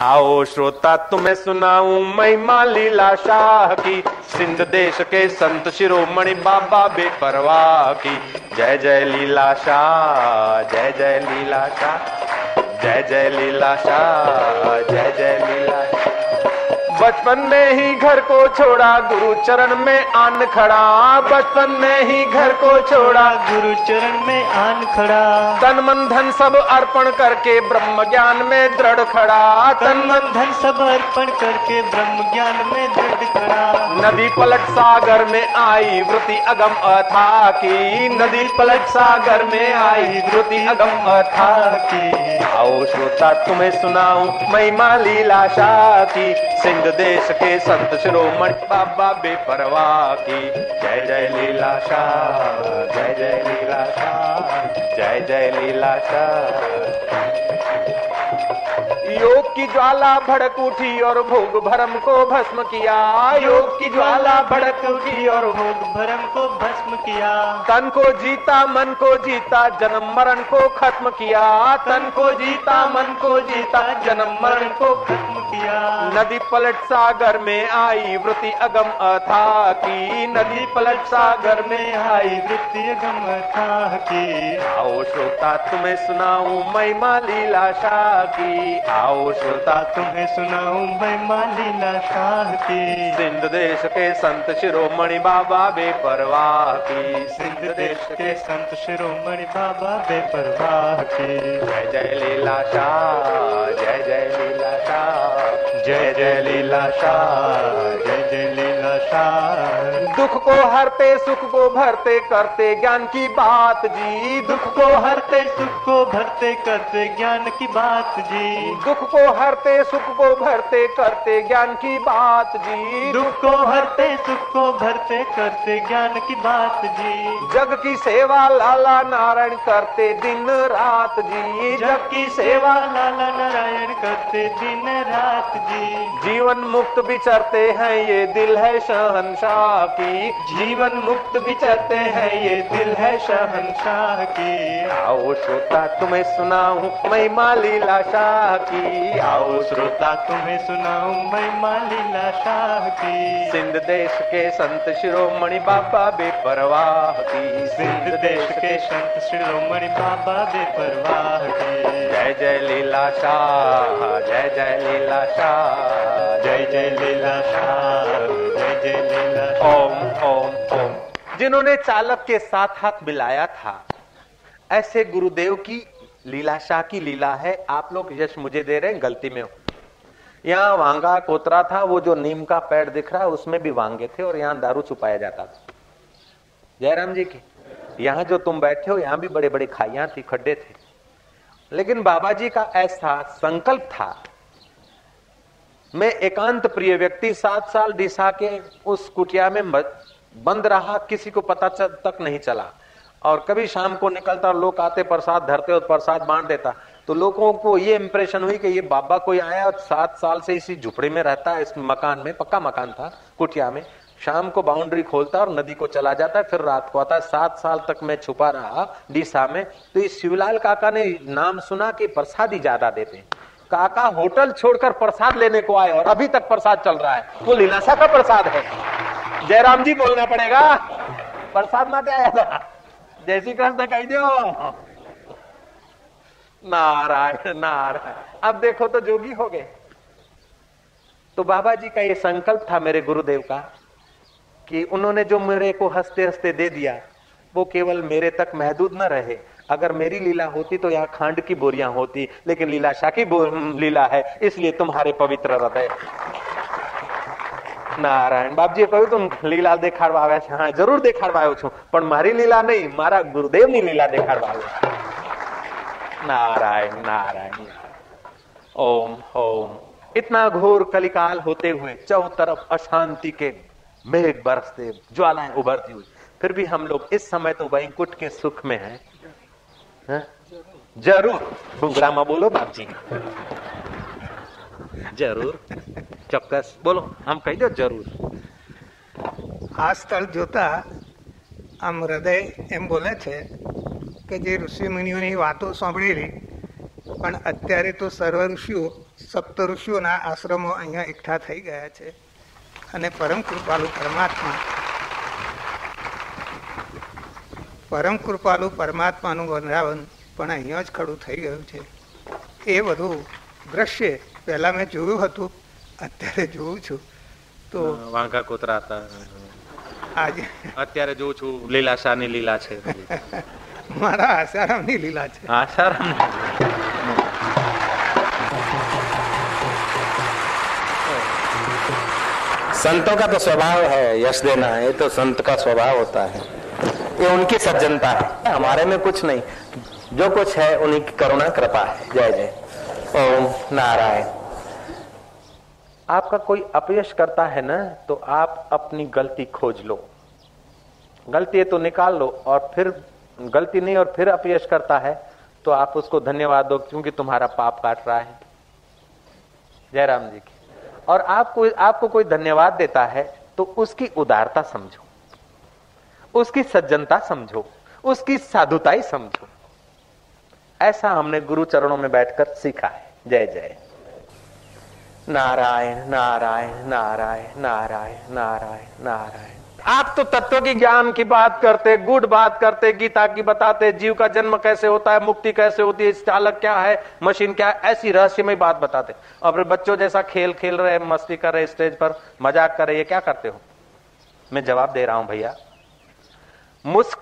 आओ श्रोता, तुम्हें सुनाऊं महिमा लीला शाह की। सिंध देश के संत शिरोमणि बाबा बेपरवाह की। जय जय लीला शाह, जय जय लीला शाह, जय जय लीला शाह, जय जय लीला बचपन में ही घर को छोड़ा गुरु चरण में आन खड़ा। बचपन में ही घर को छोड़ा। गुरु चरण में आन खड़ा। तन मन धन सब अर्पण करके ब्रह्म ज्ञान में दृढ़ खड़ा। तन मन धन सब अर्पण करके ब्रह्म ज्ञान में दृढ़ खड़ा। नदी पलट सागर में आई वृति अगम अथा की। नदी पलट सागर में आई वृति अगम अथा की। आओ श्रोता तुम्हें सुनाऊं महिमा लीला शाह की। सिंध देश के संत शिरोमणि बाबा बेपरवा की। जय जय लीला शाह, जय जय लीला शाह, जय जय लीला शाह। योग की ज्वाला भड़क उठी और भोग भरम को भस्म किया। योग की ज्वाला भड़क उठी और भोग भरम को भस्म किया। तन को जीता, मन को जीता, जन्म मरण को खत्म किया। तन को जीता, मन को जीता, जन्म मरण को खत्म किया। नदी पलट सागर में आई वृति अगम अथा की। नदी पलट सागर में आई वृत्ति अगम अथा की। आओ श्रोता, तुम्हें सुनाऊं महिमा लीला शाह की। आओ श्रोता तुम्हें सुनाऊं मैं मालीला शाह की। सिंध देश के संत शिरोमणि बाबा बे बेपरवाह की। सिंध देश के संत शिरोमणि बाबा बे बेपरवाह की। जय जय लीला शाह जय जय लीला शाह। जय जय लीला शाह जय जय शाह दुख को हरते सुख को भरते करते ज्ञान की बात जी। दुख को हरते सुख को भरते करते ज्ञान की बात जी। दुख को हरते सुख को भरते करते ज्ञान की बात जी। दुख को हरते सुख को भरते करते ज्ञान की बात जी। जग की सेवा लाला नारायण करते दिन रात जी। जग की सेवा लाला नारायण करते दिन रात जी। जीवन मुक्त विचरते हैं ये दिल है शहनशाह की। जीवन मुक्त विचरते हैं ये दिल है शहनशाह की। आओ श्रोता, तुम्हें सुनाऊं महिमा लीला शाह की। आओ श्रोता, तुम्हें सुनाऊं महिमा लीला शाह की। सिंध देश के संत शिरोमणि बाबा बेपरवाह की। सिंध देश के संत शिरोमणि बाबा बेपरवाह जय लीला शाह जय जय लीला शाह। जय जय लीला शाह जय जय लीला ओम ओम ओम। जिन्होंने चालक के साथ हाथ मिलाया था ऐसे गुरुदेव की लीला शाह की लीला है। आप लोग यश मुझे दे रहे हैं गलती में हो। यहाँ वांगा कोतरा था वो जो नीम का पेड़ दिख रहा है उसमें भी वांगे थे और यहाँ दारू छुपाया जाता था। जयराम जी की यहाँ जो तुम बैठे हो यहाँ भी बड़े बड़े खाइया थी खड्डे थे। लेकिन बाबा जी का ऐसा संकल्प था। मैं एकांत प्रिय व्यक्ति सात साल डिसा के उस कुटिया में बंद रहा, किसी को पता तक नहीं चला। और कभी शाम को निकलता और लोग आते, प्रसाद धरते और प्रसाद बांट देता। तो लोगों को ये इंप्रेशन हुई कि ये बाबा कोई आया और सात साल से इसी झुपड़ी में रहता है इस मकान में, पक्का मकान था, कुटिया में। शाम को बाउंड्री खोलता और नदी को चला जाता है, फिर रात को आता है। सात साल तक मैं छुपा रहा डीसा में। तो इस शिवलाल काका ने नाम सुना कि प्रसाद ही ज़्यादा देते काका होटल छोड़कर प्रसाद लेने को आए और अभी तक प्रसाद चल रहा है। वो लीलासा का प्रसाद है। जयराम जी बोलना पड़ेगा। प्रसाद आया था जय श्री कृष्ण कही दो नारायण नारायण। अब देखो तो जोगी हो गए। तो बाबा जी का ये संकल्प था मेरे गुरुदेव का। कि उन्होंने जो मेरे को हंसते हंसते दे दिया वो केवल मेरे तक महदूद न रहे अगर मेरी लीला होती तो यहाँ खांड की बोरियां होती लेकिन लीला शाह की लीला है इसलिए तुम्हारे पवित्र हृदय નારાયણ બાપજીએ કહ્યું તું લીલા દેખાડવા આવ્યા છે હા જરૂર દેખાડવા આવ્યો છું પણ મારી લીલા નહીં મારા ગુરુદેવની લીલા દેખાડવા આવ્યો नारायण नारायण ओम ओम इतना घोर कलिकाल होते हुए चौ तरफ अशांति के मेघ बरसते ज्वालाएं उभरती हुई फिर भी हम लोग इस समय तो वैकुंठ के सुख में हैं है? जरूर बुगरामा बोलो बाप जी જરૂર ચોક્કસ બોલો આમ કહી દો જરૂર આ સ્થળ જોતા આમ હૃદય એમ બોલે છે કે જે ઋષિ મુનિઓની વાતો સાંભળેલી પણ અત્યારે તો સર્વ ઋષિઓ સપ્ત ઋષિઓના આશ્રમો અહીંયા એકઠા થઈ ગયા છે અને પરમ કૃપાલુ પરમાત્મા. પરમ કૃપાલુ પરમાત્માનું વંદાવન પણ અહીંયા જ ખડું થઈ ગયું છે. એ બધું દ્રશ્ય પહેલાં મેં જોયું હતું અત્યારે જોઉં છું. તો વાંકા કોતરા હતા. આજે અત્યારે જોઉં છું લીલાશાની લીલા છે. મારા આસારામની લીલા છે. આસારામ संतों का तो स्वभाव है, यश देना, ये तो संत का स्वभाव होता है। ये उनकी सज्जनता है। हमारे में कुछ नहीं। जो कुछ है, उन्हीं की करुणा, कृपा है। जय जय। ओम नारायण। आपका कोई अपयश करता है ना तो आप अपनी गलती खोज लो। गलती है तो निकाल लो, और फिर गलती नहीं और फिर अपयश करता है तो आप उसको धन्यवाद दो, क्योंकि तुम्हारा पाप काट रहा है। जयराम जी की। और आपको आपको कोई धन्यवाद देता है तो उसकी उदारता समझो। उसकी सज्जनता समझो। उसकी साधुताई समझो। ऐसा हमने गुरु चरणों में बैठकर सीखा है। जय जय। नारायण नारायण नारायण नारायण नारायण नारायण आप तो तत्व की ज्ञान की बात करते गुड बात करते, गीता की बताते, जीव का जन्म कैसे होता है, मुक्ति कैसे होती है, चालक क्या है, मशीन क्या है, ऐसी रहस्यमय बात बताते। और बच्चों जैसा खेल खेल रहे, मस्ती कर रहे स्टेज पर, मज़ाक कर रहे, ये क्या करते हो? मैं जवाब दे रहा हूँ भैया। मुस्क